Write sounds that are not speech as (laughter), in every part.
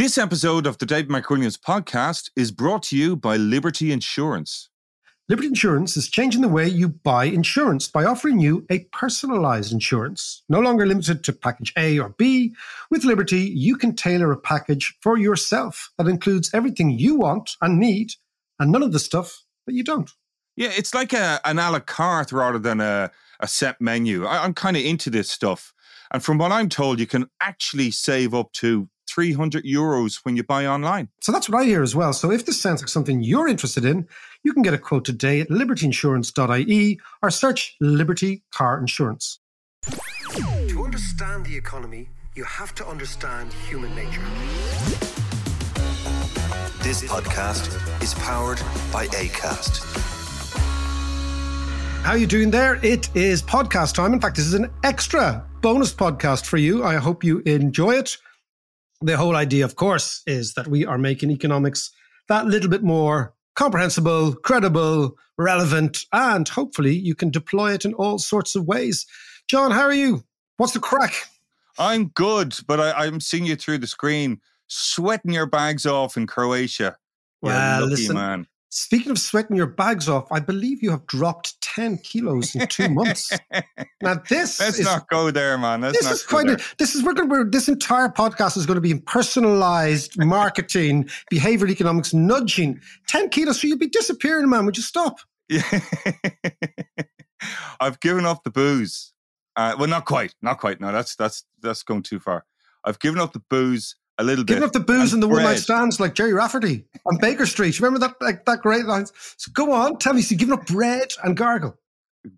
This episode of the David McWilliams podcast is brought to you by Liberty Insurance. Liberty Insurance is changing the way you buy insurance by offering you a personalized insurance. No longer limited to package A or B, with Liberty, you can tailor a package for yourself that includes everything you want and need and none of the stuff that you don't. Yeah, it's like a, an a la carte rather than a, a set menu. I, I'm kind of into this stuff. And from what I'm told, you can actually save up to 300 euros when you buy online. So that's what I hear as well. So if this sounds like something you're interested in, you can get a quote today at libertyinsurance.ie or search Liberty Car Insurance. To understand the economy, you have to understand human nature. This podcast is powered by ACAST. How are you doing there? It is podcast time. In fact, this is an extra bonus podcast for you. I hope you enjoy it. The whole idea, of course, is that we are making economics that little bit more comprehensible, credible, relevant, and hopefully you can deploy it in all sorts of ways. John, how are you? What's the crack? I'm good, but I, am seeing you through the screen, sweating your bags off in Croatia. Well, listen, man. Speaking of sweating your bags off, I believe you have dropped 10 kilos in two months. (laughs) now, this Let's is, not go there, man. Let's this is quite, a, this is, we're going to, this entire podcast is going to be personalized (laughs) marketing, behavioral economics, nudging. 10 kilos, so you'll be disappearing, man. Would you stop? Yeah. (laughs) I've given up the booze. Uh, well, not quite, not quite. No, that's, that's, that's going too far. I've given up the booze a little Giving bit. up the booze and the one night stands like Gerry Rafferty on Baker Street. Remember that like, that great line? So go on, tell me, so you've given up bread and gargle.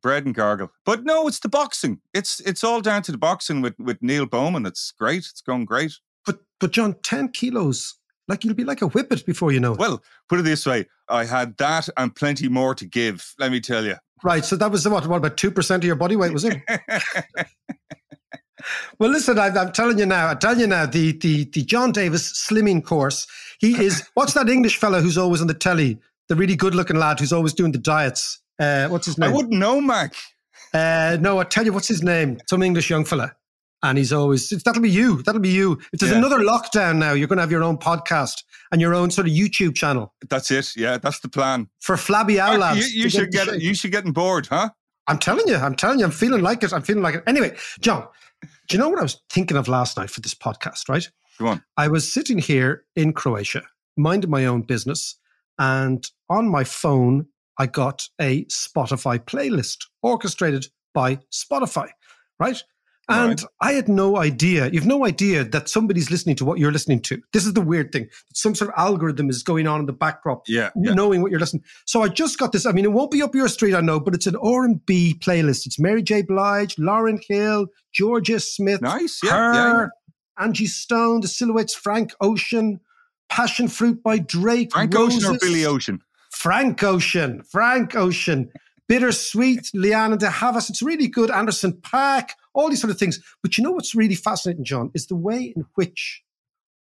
Bread and gargle. But no, it's the boxing. It's it's all down to the boxing with, with Neil Bowman. It's great. It's going great. But but John, 10 kilos. Like you'll be like a whippet before you know it. Well, put it this way. I had that and plenty more to give, let me tell you. Right. So that was what, what about 2% of your body weight, was it? (laughs) Well, listen, I, am telling you now. I tell you now, the the the John Davis slimming course. He is. (laughs) what's that English fellow who's always on the telly? The really good looking lad who's always doing the diets. Uh, what's his name? I wouldn't know, Mac. Uh, no, I tell you, what's his name? Some English young fella. And he's always, that'll be you. That'll be you. If there's yeah. another lockdown now, you're going to have your own podcast and your own sort of YouTube channel. That's it. Yeah, that's the plan. For flabby owl lads. You, you should get, you should get on board, huh? I'm telling you, I'm telling you, I'm feeling like it. I'm feeling like it. Anyway, John, do you know what I was thinking of last night for this podcast, right? Go on. I was sitting here in Croatia, minding my own business, and on my phone, I got a Spotify playlist orchestrated by Spotify, right? And right. I had no idea, you've no idea that somebody's listening to what you're listening to. This is the weird thing. Some sort of algorithm is going on in the backdrop, yeah, yeah. knowing what you're listening. So I just got this. I mean, it won't be up your street, I know, but it's an R&B playlist. It's Mary J. Blige, Lauryn Hill, Jorja Smith, nice, yeah, her, yeah. Angie Stone, The Silhouettes, Frank Ocean, Passion Fruit by Drake, Frank Roses, Ocean or Billy Ocean? Frank Ocean, Frank Ocean. Bittersweet, Lianne La Havas. It's really good. Anderson .Paak, all these sort of things. But you know what's really fascinating, John, is the way in which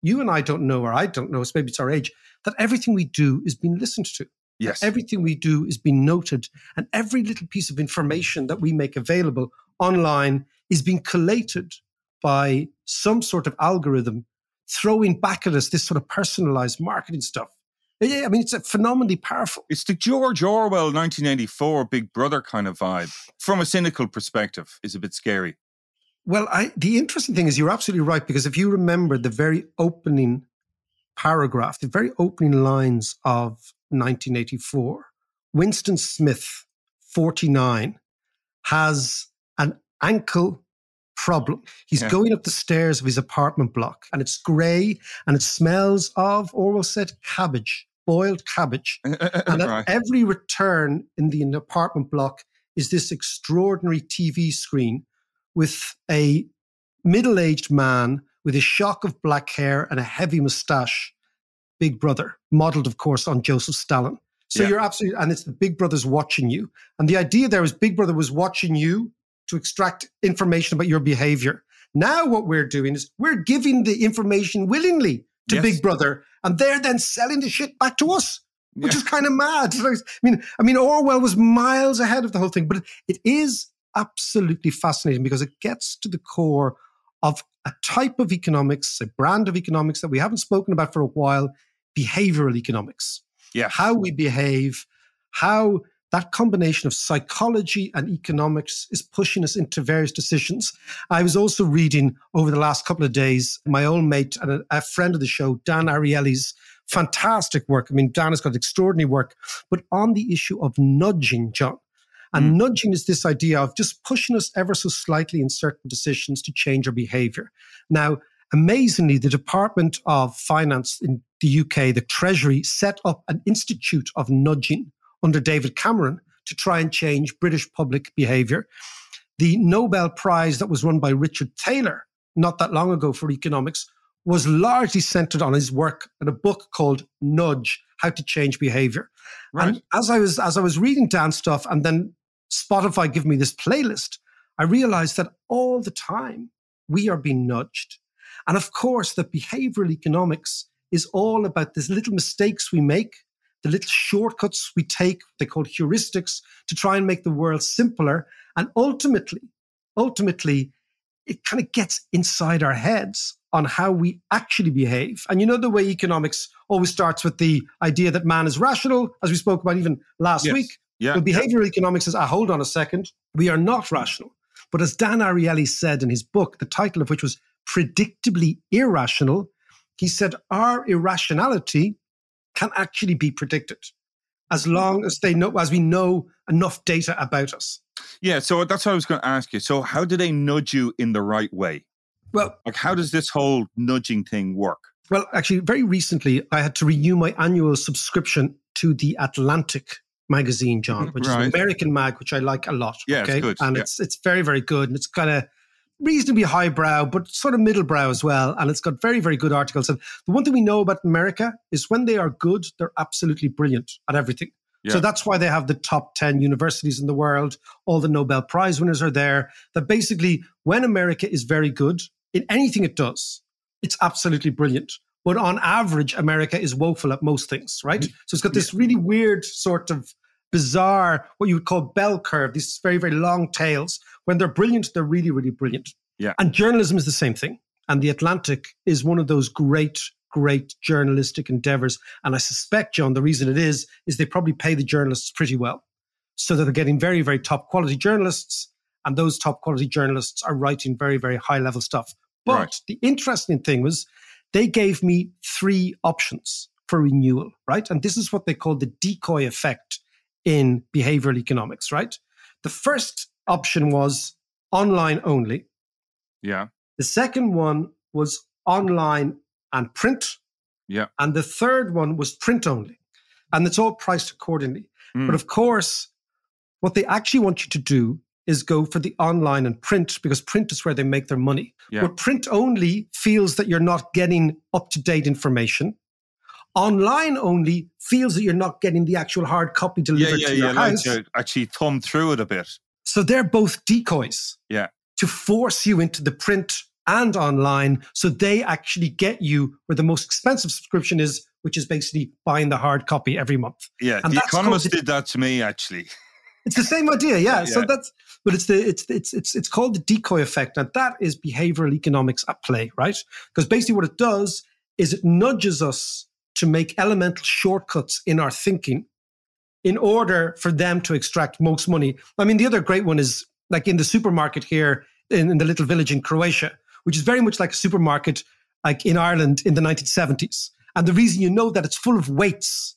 you and I don't know, or I don't know, it's maybe it's our age, that everything we do is being listened to. Yes. Everything we do is being noted. And every little piece of information that we make available online is being collated by some sort of algorithm throwing back at us this sort of personalized marketing stuff. Yeah, I mean, it's a phenomenally powerful. It's the George Orwell 1984 Big Brother kind of vibe. From a cynical perspective, is a bit scary. Well, I, the interesting thing is you're absolutely right because if you remember the very opening paragraph, the very opening lines of 1984, Winston Smith, 49, has an ankle problem. He's yeah. going up the stairs of his apartment block and it's grey and it smells of, Orwell said, cabbage boiled cabbage. (laughs) and at right. every return in the apartment block is this extraordinary TV screen with a middle aged man with a shock of black hair and a heavy mustache, Big Brother, modeled, of course, on Joseph Stalin. So yeah. you're absolutely, and it's the Big Brother's watching you. And the idea there is Big Brother was watching you to extract information about your behavior. Now, what we're doing is we're giving the information willingly to yes. Big Brother, and they're then selling the shit back to us, which yeah. is kind of mad. (laughs) I mean, I mean, Orwell was miles ahead of the whole thing, but it is absolutely fascinating because it gets to the core of a type of economics, a brand of economics that we haven't spoken about for a while behavioral economics. Yeah. How we behave, how that combination of psychology and economics is pushing us into various decisions. I was also reading over the last couple of days my old mate and a, a friend of the show, Dan Ariely's fantastic work. I mean, Dan has got extraordinary work, but on the issue of nudging, John. And mm. nudging is this idea of just pushing us ever so slightly in certain decisions to change our behavior. Now, amazingly, the Department of Finance in the UK, the Treasury, set up an institute of nudging under David Cameron to try and change British public behavior. The Nobel Prize that was run by Richard Thaler not that long ago for economics was largely centered on his work in a book called Nudge: How to Change Behavior. Right. And as I was as I was reading down stuff, and then Spotify give me this playlist, I realized that all the time we are being nudged. And of course, the behavioral economics is all about these little mistakes we make, the little shortcuts we take, they call heuristics, to try and make the world simpler. And ultimately, ultimately, it kind of gets inside our heads on how we actually behave. And you know, the way economics always starts with the idea that man is rational, as we spoke about even last yes. week. Yeah. But behavioral economics says, ah, hold on a second, we are not rational. But as Dan Ariely said in his book, the title of which was Predictably Irrational, he said our irrationality can actually be predicted as mm. long as they know as we know enough data about us. Yeah, so that's what I was going to ask you. So how do they nudge you in the right way? Well, like how does this whole nudging thing work? Well, actually, very recently I had to renew my annual subscription to the Atlantic magazine, John, mm-hmm. which right. is an American mag, which I like a lot. Yeah, okay? it's and yeah. it's it's very very good, and it's kind of reasonably highbrow, but sort of middle brow as well. And it's got very very good articles. And the one thing we know about America is when they are good, they're absolutely brilliant at everything. Yeah. So that's why they have the top 10 universities in the world. All the Nobel Prize winners are there. That basically, when America is very good in anything it does, it's absolutely brilliant. But on average, America is woeful at most things, right? Mm-hmm. So it's got this really weird sort of bizarre, what you would call bell curve, these very, very long tails. When they're brilliant, they're really, really brilliant. Yeah. And journalism is the same thing. And The Atlantic is one of those great, great journalistic endeavors. And I suspect, John, the reason it is, is they probably pay the journalists pretty well. So that they're getting very, very top quality journalists. And those top quality journalists are writing very, very high level stuff. But right. the interesting thing was they gave me three options for renewal, right? And this is what they call the decoy effect in behavioral economics, right? The first option was online only. Yeah. The second one was online and print. Yeah. And the third one was print only. And it's all priced accordingly. Mm. But of course, what they actually want you to do is go for the online and print because print is where they make their money. Yeah. But print only feels that you're not getting up to date information. Online only feels that you're not getting the actual hard copy delivered yeah, yeah, to your yeah, house. Like to actually thumb through it a bit. So they're both decoys. Yeah. To force you into the print and online. So they actually get you where the most expensive subscription is, which is basically buying the hard copy every month. Yeah. And the Economist did that to me actually. (laughs) It's the same idea, yeah. (laughs) yeah. So that's but it's the it's it's it's it's called the decoy effect. Now that is behavioral economics at play, right? Because basically what it does is it nudges us to make elemental shortcuts in our thinking in order for them to extract most money. I mean, the other great one is like in the supermarket here in, in the little village in Croatia, which is very much like a supermarket like in Ireland in the 1970s. And the reason you know that it's full of weights.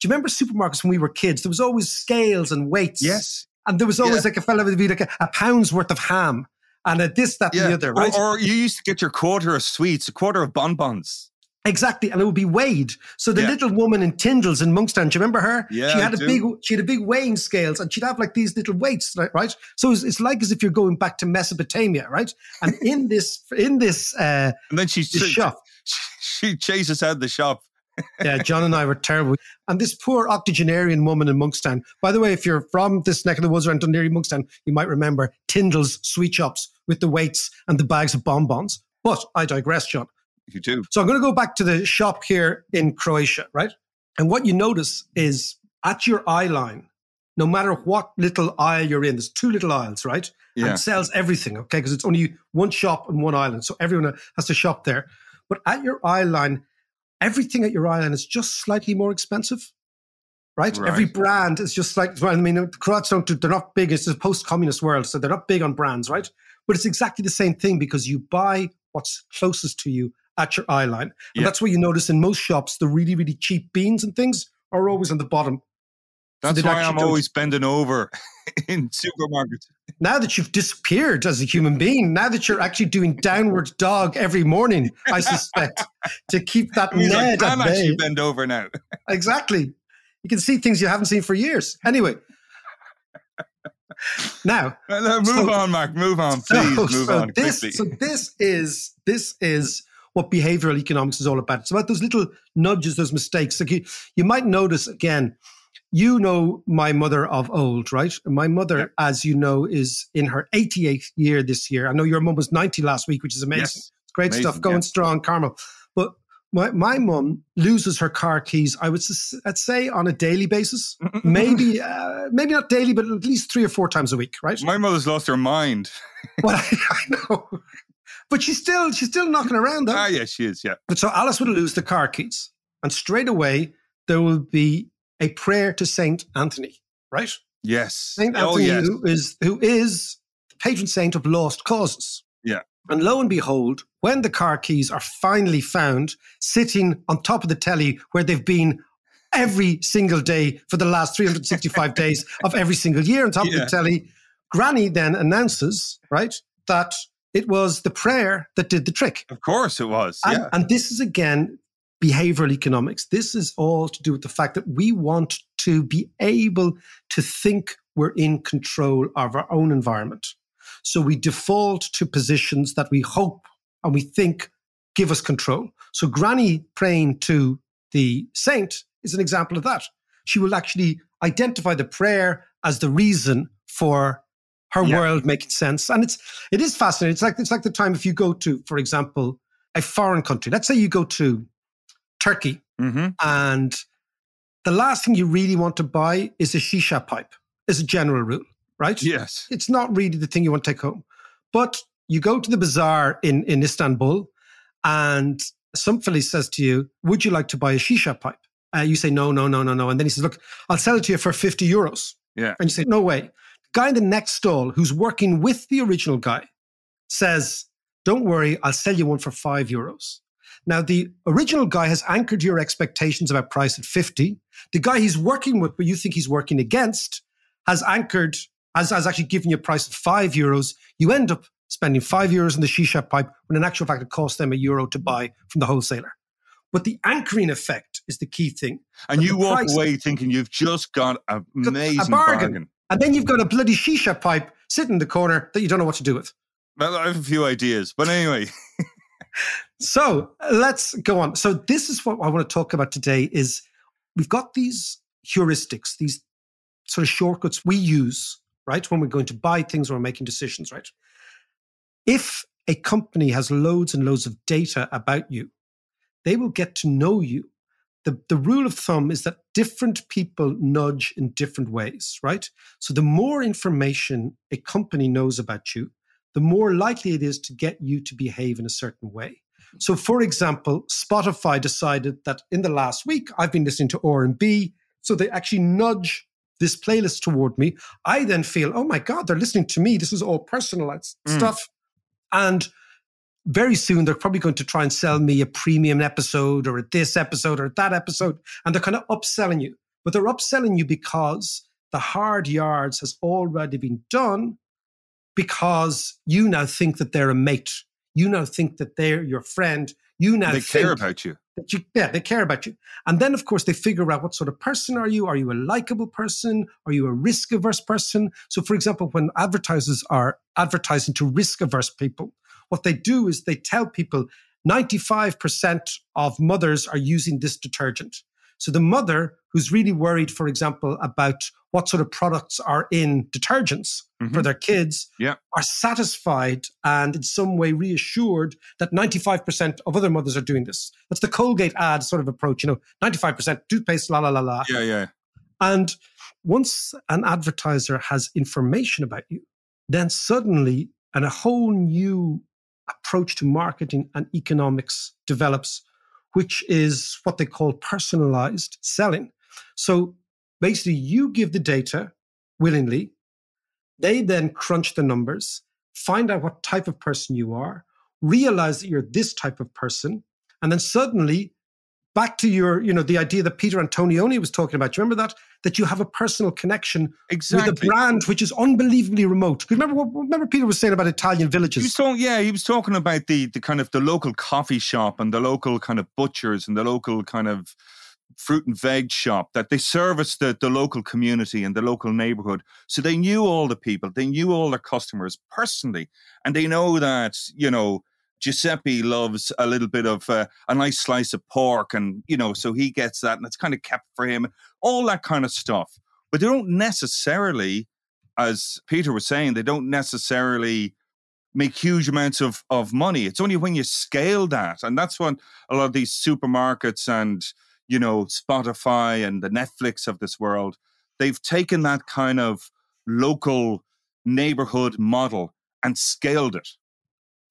Do you remember supermarkets when we were kids? There was always scales and weights. Yes. And there was always Yeah. like a fella would be like a, a pound's worth of ham and a this, that, and the other, right? Or, or you used to get your quarter of sweets, a quarter of bonbons. Exactly, and it would be weighed. So the Yeah. little woman in Tyndall's in Monkstown, do you remember her? Yeah, she had a do. big, she had a big weighing scales, and she'd have like these little weights, right? So it's, it's like as if you're going back to Mesopotamia, right? And in (laughs) this, in this, uh, And then she, shop, she chases out the shop. (laughs) yeah, John and I were terrible. And this poor octogenarian woman in Monkstown. By the way, if you're from this neck of the woods around Dundee, Monkstown, you might remember Tyndall's sweet shops with the weights and the bags of bonbons. But I digress, John. You do. So I'm going to go back to the shop here in Croatia, right? And what you notice is at your eye line, no matter what little aisle you're in. There's two little aisles, right? Yeah. And it sells everything, okay? Because it's only one shop and one island. So everyone has to shop there. But at your aisle line, everything at your aisle line is just slightly more expensive. Right? Right. Every brand is just like, well, I mean, the Croats don't, they're not big. It's a post communist world. So they're not big on brands, right? But it's exactly the same thing because you buy what's closest to you at your eye line. And Yeah. that's what you notice in most shops, the really, really cheap beans and things are always on the bottom. That's they'd why I'm always bending over (laughs) in supermarkets. Now that you've disappeared as a human being, now that you're actually doing downward dog every morning, I suspect, to keep that It means I Ned can at bay. actually bend over now. (laughs) Exactly. You can see things you haven't seen for years. Anyway. Now, Move So- on, Mark. Move on, (laughs) please. so, move so on this, quickly. so this is this is what behavioral economics is all about. It's about those little nudges, those mistakes. Like you, you might notice again. You know my mother of old, right? My mother, Yep. as you know, is in her 88th year this year. I know your mum was 90 last week, which is amazing. Yes. Great Amazing, stuff, going yeah. strong, Carmel. But my my mum loses her car keys. I would I'd say on a daily basis, maybe (laughs) uh, maybe not daily, but at least three or four times a week, right? My mother's lost her mind. Well, (laughs) I, I know, but she's still she's still knocking around though. Ah, yes, she is. Yeah. But so Alice would lose the car keys, and straight away there will be a prayer to Saint Anthony, right? Yes. Saint oh, Anthony, yes. who is who is the patron saint of lost causes. Yeah. And lo and behold, when the car keys are finally found, sitting on top of the telly where they've been every single day for the last 365 (laughs) days of every single year on top of the telly, Granny then announces, right, that it was the prayer that did the trick. Of course it was. And, yeah. and this is again behavioral economics. This is all to do with the fact that we want to be able to think we're in control of our own environment. So we default to positions that we hope and we think give us control. So Granny praying to the saint is an example of that. She will actually identify the prayer as the reason for her Yeah. world making sense. And it's it is fascinating. It's like it's like the time if you go to, for example, a foreign country. Let's say you go to Turkey hmm and the last thing you really want to buy is a shisha pipe, is a general rule, right? Yes. It's not really the thing you want to take home. But you go to the bazaar in, in Istanbul and somebody says to you, Would you like to buy a shisha pipe? Uh, you say, No, no, no, no, no. And then he says, Look, I'll sell it to you for 50 euros. Yeah. And you say, No way. Guy in the next stall who's working with the original guy says, Don't worry, I'll sell you one for five euros. Now, the original guy has anchored your expectations about price at 50. The guy he's working with, but you think he's working against, has anchored, has, has actually given you a price of five euros. You end up spending five euros in the shisha pipe when in actual fact it costs them a euro to buy from the wholesaler. But the anchoring effect is the key thing. And you walk price- away thinking you've just got an a amazing bargain. bargain. And then you've got a bloody shisha pipe sitting in the corner that you don't know what to do with. Well, I have a few ideas, but anyway, (laughs) So let's go on. So this is what I want to talk about today is we've got these heuristics, these sort of shortcuts we use, right? When we're going to buy things or making decisions, right? If a company has loads and loads of data about you, they will get to know you. The, the rule of thumb is that different people nudge in different ways, right? So the more information a company knows about you, the more likely it is to get you to behave in a certain way. So, for example, Spotify decided that in the last week I've been listening to R and B, so they actually nudge this playlist toward me. I then feel, oh my god, they're listening to me. This is all personalized Mm. stuff, and very soon they're probably going to try and sell me a premium episode or a this episode or that episode, and they're kind of upselling you. But they're upselling you because the hard yards has already been done because you now think that they're a mate. You now think that they're your friend. You now they care about you. that you, yeah, they care about you. And then, of course, they figure out what sort of person are you? Are you a likable person? Are you a risk averse person? So, for example, when advertisers are advertising to risk averse people, what they do is they tell people 95% of mothers are using this detergent. So the mother who's really worried, for example, about what sort of products are in detergents for Mhm. their kids Yeah. are satisfied and in some way reassured that 95% of other mothers are doing this. That's the Colgate ad sort of approach, you know, 95% toothpaste, la la la la. Yeah, yeah. And once an advertiser has information about you, then suddenly and a whole new approach to marketing and economics develops, which is what they call personalized selling. So basically, you give the data willingly, they then crunch the numbers, find out what type of person you are, realize that you're this type of person, and then suddenly back to your, you know, the idea that Peter Antonioni was talking about. Do you remember that? That you have a personal connection exactly. with a brand which is unbelievably remote. Remember what remember Peter was saying about Italian villages? He was talking, yeah, he was talking about the the kind of the local coffee shop and the local kind of butchers and the local kind of fruit and veg shop that they service the, the local community and the local neighborhood. So they knew all the people, they knew all their customers personally, and they know that, you know, Giuseppe loves a little bit of uh, a nice slice of pork, and you know, so he gets that, and it's kind of kept for him. All that kind of stuff, but they don't necessarily, as Peter was saying, they don't necessarily make huge amounts of of money. It's only when you scale that, and that's when a lot of these supermarkets and you know Spotify and the Netflix of this world, they've taken that kind of local neighborhood model and scaled it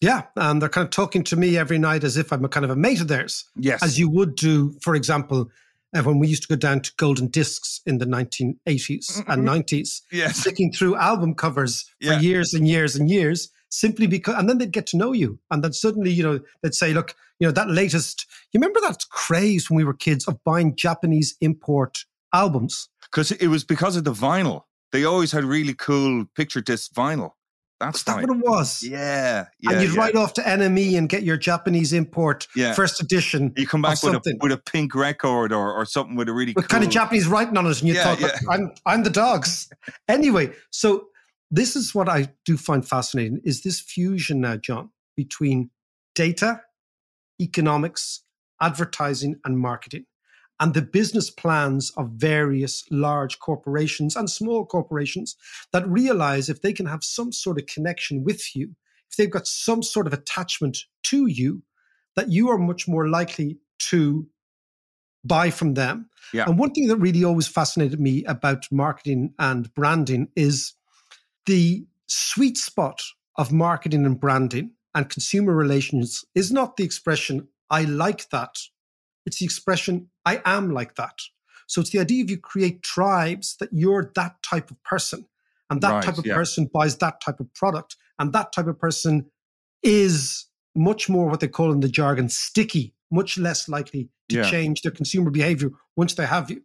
yeah, and they're kind of talking to me every night as if I'm a kind of a mate of theirs. Yes. As you would do, for example, uh, when we used to go down to Golden Discs in the 1980s mm-hmm. and 90s, yes. sticking through album covers for yeah. years and years and years, simply because, and then they'd get to know you. And then suddenly, you know, they'd say, look, you know, that latest, you remember that craze when we were kids of buying Japanese import albums? Because it was because of the vinyl. They always had really cool picture disc vinyl. That's that right. what it was. Yeah, yeah. And you'd yeah. write off to NME and get your Japanese import yeah. first edition. You come back with a, with a pink record or, or something with a really with cool... kind of Japanese writing on it, and you yeah, thought, I'm I'm the dogs. (laughs) anyway, so this is what I do find fascinating: is this fusion now, John, between data, economics, advertising, and marketing and the business plans of various large corporations and small corporations that realize if they can have some sort of connection with you, if they've got some sort of attachment to you, that you are much more likely to buy from them. Yeah. And one thing that really always fascinated me about marketing and branding is the sweet spot of marketing and branding and consumer relations is not the expression, I like that it's the expression, I am like that. So it's the idea of you create tribes that you're that type of person. And that right, type of yeah. person buys that type of product. And that type of person is much more what they call in the jargon sticky, much less likely to yeah. change their consumer behavior once they have you.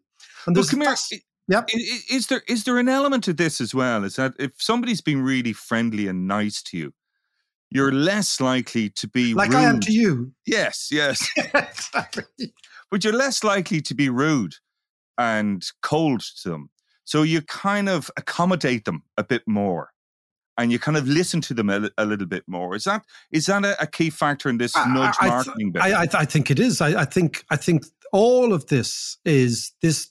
And there's well, come Yep. Is there is there an element to this as well? Is that if somebody's been really friendly and nice to you, you're less likely to be like rude. I am to you. Yes, yes. (laughs) exactly. But you're less likely to be rude and cold to them. So you kind of accommodate them a bit more and you kind of listen to them a, a little bit more. Is that is that a, a key factor in this nudge I, marketing bit? I, I, I, think it is. I, I think I think all of this is this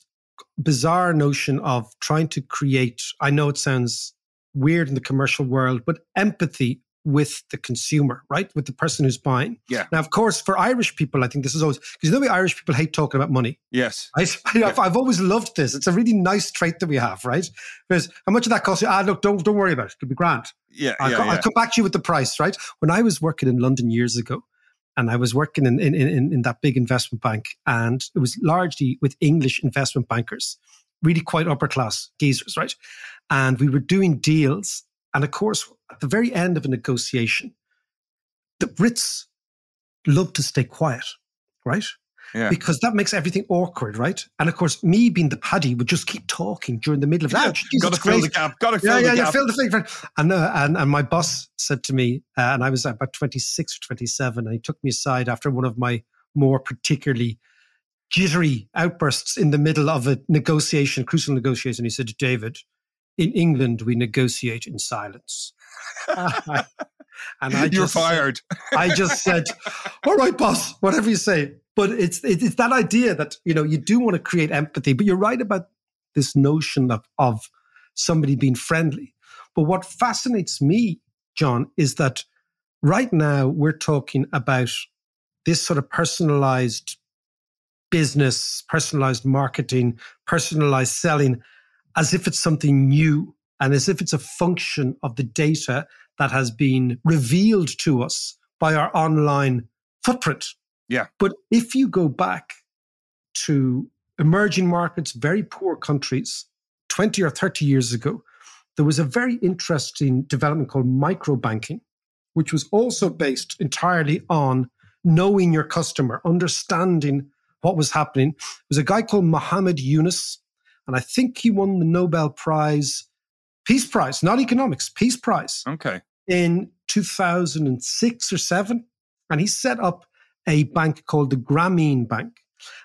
bizarre notion of trying to create. I know it sounds weird in the commercial world, but empathy with the consumer, right? With the person who's buying. Yeah. Now, of course, for Irish people, I think this is always because you know the Irish people hate talking about money. Yes. I, have (laughs) I've always loved this. It's a really nice trait that we have, right? Because how much of that costs you? Ah, look, don't don't worry about it. It'll be grand. Yeah. I'll, yeah, co- yeah. I'll come back to you with the price, right? When I was working in London years ago, and I was working in in, in, in that big investment bank, and it was largely with English investment bankers, really quite upper class geezers, right? And we were doing deals, and of course, at the very end of a negotiation, the Brits love to stay quiet, right? Yeah. Because that makes everything awkward, right? And of course, me being the paddy would just keep talking during the middle of that. Yeah, Got to fill the gap. Got to fill yeah, the yeah, gap. Yeah, fill the thing. And, uh, and and my boss said to me, uh, and I was about twenty six or twenty seven, and he took me aside after one of my more particularly jittery outbursts in the middle of a negotiation, crucial negotiation. He said, to "David, in England, we negotiate in silence." (laughs) (laughs) and I you're fired. I just said, (laughs) "All right, boss, whatever you say." But it's it's that idea that you know you do want to create empathy, but you're right about this notion of of somebody being friendly. But what fascinates me, John, is that right now we're talking about this sort of personalized business, personalized marketing, personalized selling, as if it's something new and as if it's a function of the data that has been revealed to us by our online footprint. Yeah. But if you go back to emerging markets, very poor countries, 20 or 30 years ago, there was a very interesting development called microbanking, which was also based entirely on knowing your customer, understanding what was happening. There was a guy called Muhammad Yunus, and I think he won the Nobel Prize, Peace Prize, not economics, Peace Prize. Okay. In 2006 or seven. And he set up a bank called the Grameen Bank.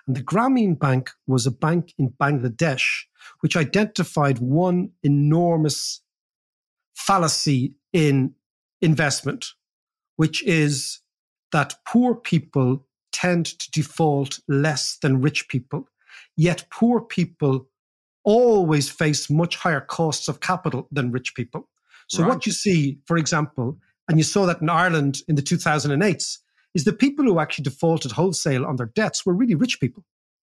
And the Grameen Bank was a bank in Bangladesh which identified one enormous fallacy in investment, which is that poor people tend to default less than rich people. Yet poor people always face much higher costs of capital than rich people. So, right. what you see, for example, and you saw that in Ireland in the 2008s, is the people who actually defaulted wholesale on their debts were really rich people,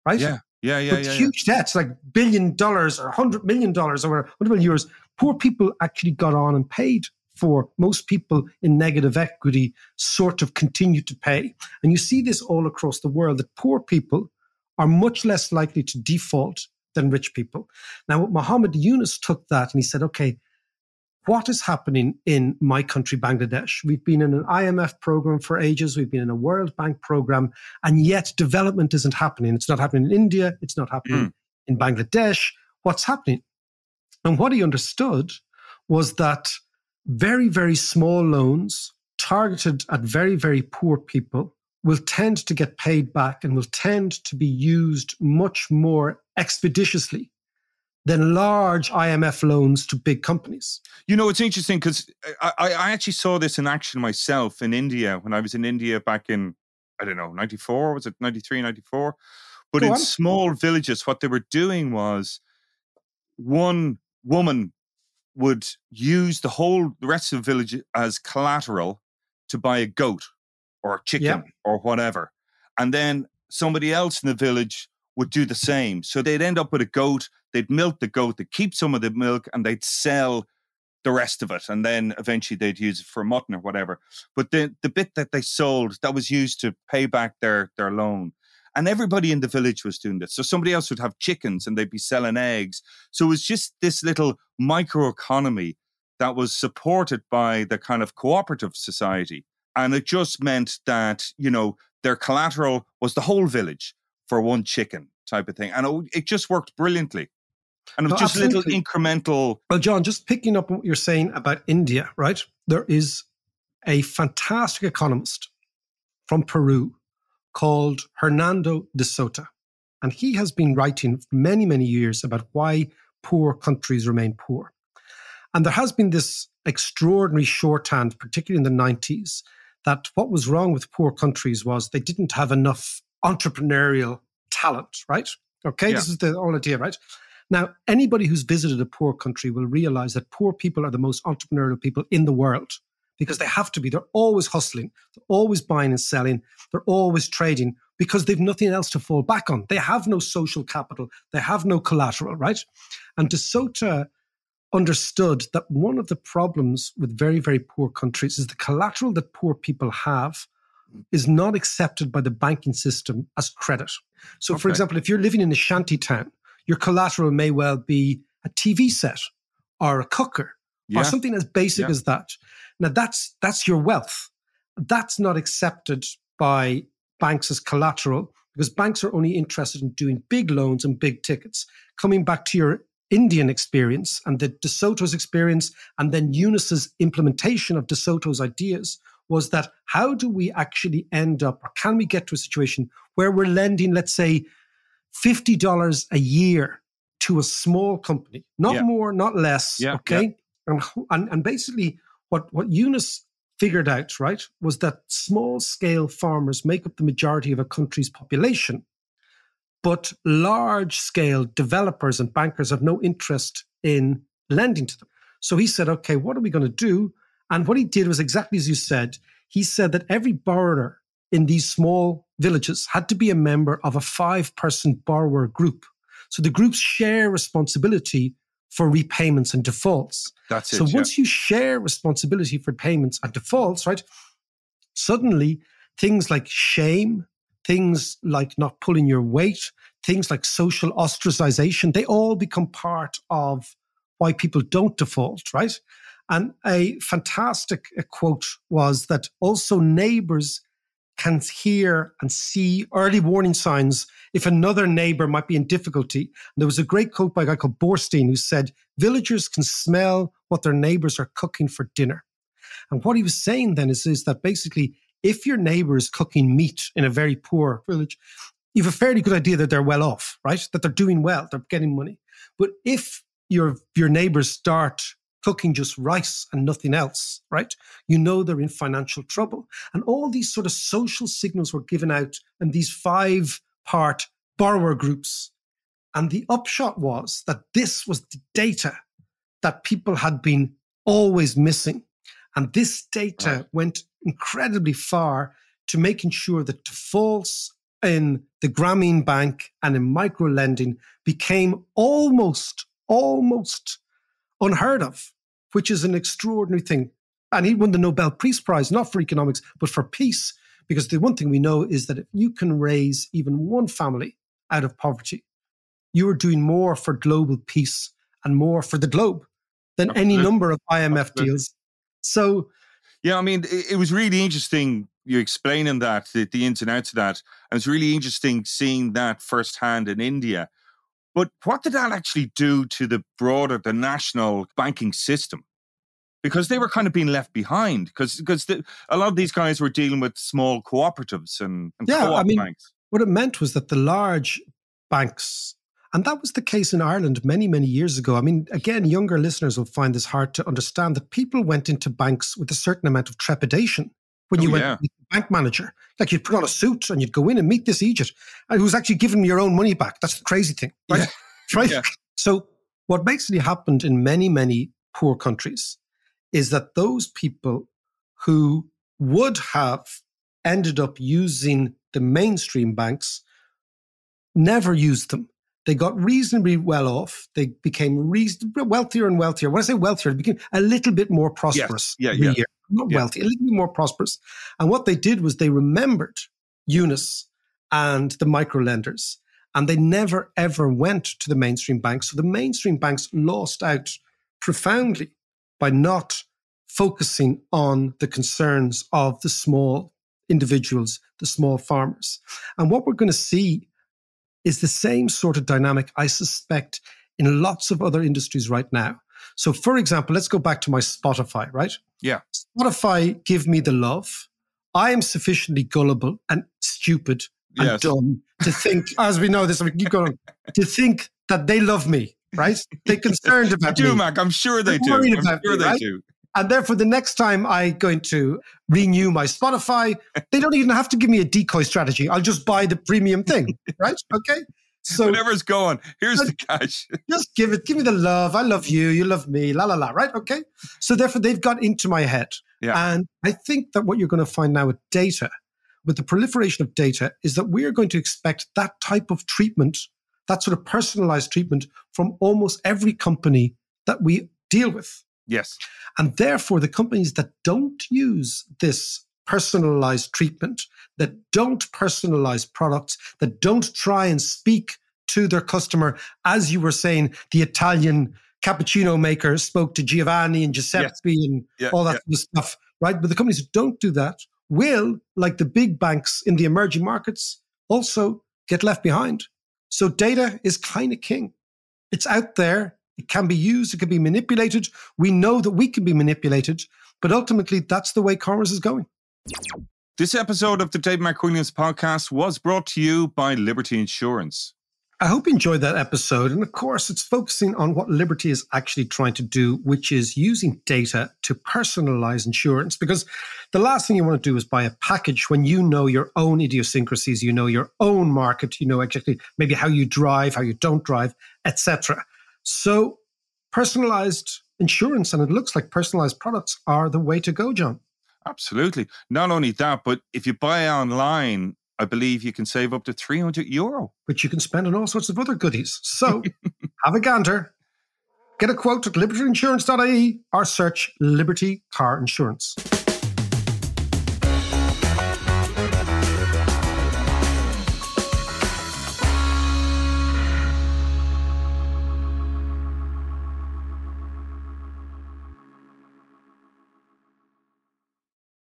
right? Yeah, yeah, yeah, With yeah, huge yeah. debts, like billion dollars or hundred million dollars or 100 million euros. Poor people actually got on and paid for most people in negative equity sort of continue to pay. And you see this all across the world that poor people are much less likely to default than rich people. Now, Muhammad Yunus took that and he said, okay, what is happening in my country, Bangladesh? We've been in an IMF program for ages, we've been in a World Bank program, and yet development isn't happening. It's not happening in India, it's not happening mm. in Bangladesh. What's happening? And what he understood was that very, very small loans targeted at very, very poor people will tend to get paid back and will tend to be used much more expeditiously than large IMF loans to big companies. You know, it's interesting because I, I actually saw this in action myself in India when I was in India back in, I don't know, 94, was it 93, 94? But Go in on. small villages, what they were doing was one woman would use the whole the rest of the village as collateral to buy a goat or chicken yeah. or whatever. And then somebody else in the village would do the same. So they'd end up with a goat, they'd milk the goat, they'd keep some of the milk and they'd sell the rest of it. And then eventually they'd use it for mutton or whatever. But the, the bit that they sold, that was used to pay back their, their loan. And everybody in the village was doing this. So somebody else would have chickens and they'd be selling eggs. So it was just this little microeconomy that was supported by the kind of cooperative society. And it just meant that, you know, their collateral was the whole village for one chicken type of thing. And it, it just worked brilliantly. And it was no, just absolutely. little incremental. Well, John, just picking up what you're saying about India, right? There is a fantastic economist from Peru called Hernando de Soto. And he has been writing for many, many years about why poor countries remain poor. And there has been this extraordinary shorthand, particularly in the 90s, that what was wrong with poor countries was they didn't have enough entrepreneurial talent, right? Okay, yeah. this is the whole idea, right? Now, anybody who's visited a poor country will realize that poor people are the most entrepreneurial people in the world because they have to be. They're always hustling, they're always buying and selling, they're always trading because they've nothing else to fall back on. They have no social capital, they have no collateral, right? And De Soto understood that one of the problems with very, very poor countries is the collateral that poor people have is not accepted by the banking system as credit. So, okay. for example, if you're living in a shanty town, your collateral may well be a TV set or a cooker yeah. or something as basic yeah. as that. Now that's that's your wealth. That's not accepted by banks as collateral because banks are only interested in doing big loans and big tickets. Coming back to your Indian experience and the De Soto's experience, and then Yunus's implementation of De Soto's ideas was that how do we actually end up, or can we get to a situation where we're lending, let's say, $50 a year to a small company, not yeah. more, not less. Yeah, okay. Yeah. And, and, basically, what, what Yunus figured out, right, was that small scale farmers make up the majority of a country's population, but large scale developers and bankers have no interest in lending to them. So he said, okay, what are we going to do? And what he did was exactly as you said. He said that every borrower in these small villages had to be a member of a five person borrower group. So the groups share responsibility for repayments and defaults. That's it. So yeah. once you share responsibility for payments and defaults, right, suddenly things like shame, things like not pulling your weight, things like social ostracization, they all become part of why people don't default, right? And a fantastic uh, quote was that also neighbors can hear and see early warning signs if another neighbor might be in difficulty. And there was a great quote by a guy called Bornstein who said, Villagers can smell what their neighbors are cooking for dinner. And what he was saying then is, is that basically, if your neighbor is cooking meat in a very poor village, you have a fairly good idea that they're well off, right? That they're doing well, they're getting money. But if your your neighbors start cooking just rice and nothing else, right? You know they're in financial trouble. And all these sort of social signals were given out in these five part borrower groups. And the upshot was that this was the data that people had been always missing. And this data right. went incredibly far to making sure that defaults in the Grameen Bank and in micro lending became almost, almost unheard of, which is an extraordinary thing. And he won the Nobel Peace Prize, not for economics, but for peace. Because the one thing we know is that if you can raise even one family out of poverty, you are doing more for global peace and more for the globe than Absolutely. any number of IMF Absolutely. deals. So, yeah, I mean, it, it, was really interesting you explaining that, the, the ins and outs of that. And it's really interesting seeing that firsthand in India. But what did that actually do to the broader, the national banking system? Because they were kind of being left behind. Because because a lot of these guys were dealing with small cooperatives and, and yeah, I mean, banks. What it meant was that the large banks, and that was the case in Ireland many, many years ago. I mean, again, younger listeners will find this hard to understand that people went into banks with a certain amount of trepidation when oh, you oh, went yeah. to the bank manager. Like you'd put on a suit and you'd go in and meet this Egypt who's actually giving your own money back. That's the crazy thing, right? Yeah. right? (laughs) Yeah. So what basically happened in many, many poor countries is that those people who would have ended up using the mainstream banks never used them. They got reasonably well off. They became reason- wealthier and wealthier. When I say wealthier, they became a little bit more prosperous. Yes. Yeah, yeah. Year not yeah. wealthy, a little bit more prosperous. And what they did was they remembered Yunus and the micro lenders, and they never ever went to the mainstream banks. So the mainstream banks lost out profoundly by not focusing on the concerns of the small individuals, the small farmers. And what we're going to see is the same sort of dynamic, I suspect, in lots of other industries right now. So, for example, let's go back to my Spotify, right? Yeah. Spotify give me the love. I am sufficiently gullible and stupid and yes. dumb to think, (laughs) as we know this, I we keep going, to think that they love me, right? They're concerned (laughs) about they do, me. Mac. I'm sure they They're do. I'm sure me, they right? do. And therefore, the next time I going to renew my Spotify, (laughs) they don't even have to give me a decoy strategy. I'll just buy the premium thing, (laughs) right? Okay. So whatever's going, here's the cash. (laughs) just give it, give me the love. I love you. You love me. La la la. Right? Okay. So therefore, they've got into my head. Yeah. And I think that what you're going to find now with data, with the proliferation of data, is that we are going to expect that type of treatment, that sort of personalized treatment from almost every company that we deal with. Yes. And therefore, the companies that don't use this personalized treatment, that don't personalize products, that don't try and speak to their customer, as you were saying, the Italian cappuccino maker spoke to Giovanni and Giuseppe yes. and yeah, all that yeah. sort of stuff, right? But the companies that don't do that will, like the big banks in the emerging markets, also get left behind. So data is kind of king. It's out there. It can be used. It can be manipulated. We know that we can be manipulated, but ultimately that's the way commerce is going. This episode of the Dave McWilliams podcast was brought to you by Liberty Insurance. I hope you enjoyed that episode. And of course, it's focusing on what Liberty is actually trying to do, which is using data to personalize insurance. Because the last thing you want to do is buy a package when you know your own idiosyncrasies, you know your own market, you know exactly maybe how you drive, how you don't drive, etc. So personalized insurance and it looks like personalized products are the way to go, John. Absolutely. Not only that, but if you buy online, I believe you can save up to 300 euro. Which you can spend on all sorts of other goodies. So (laughs) have a gander. Get a quote at libertyinsurance.ie or search Liberty Car Insurance.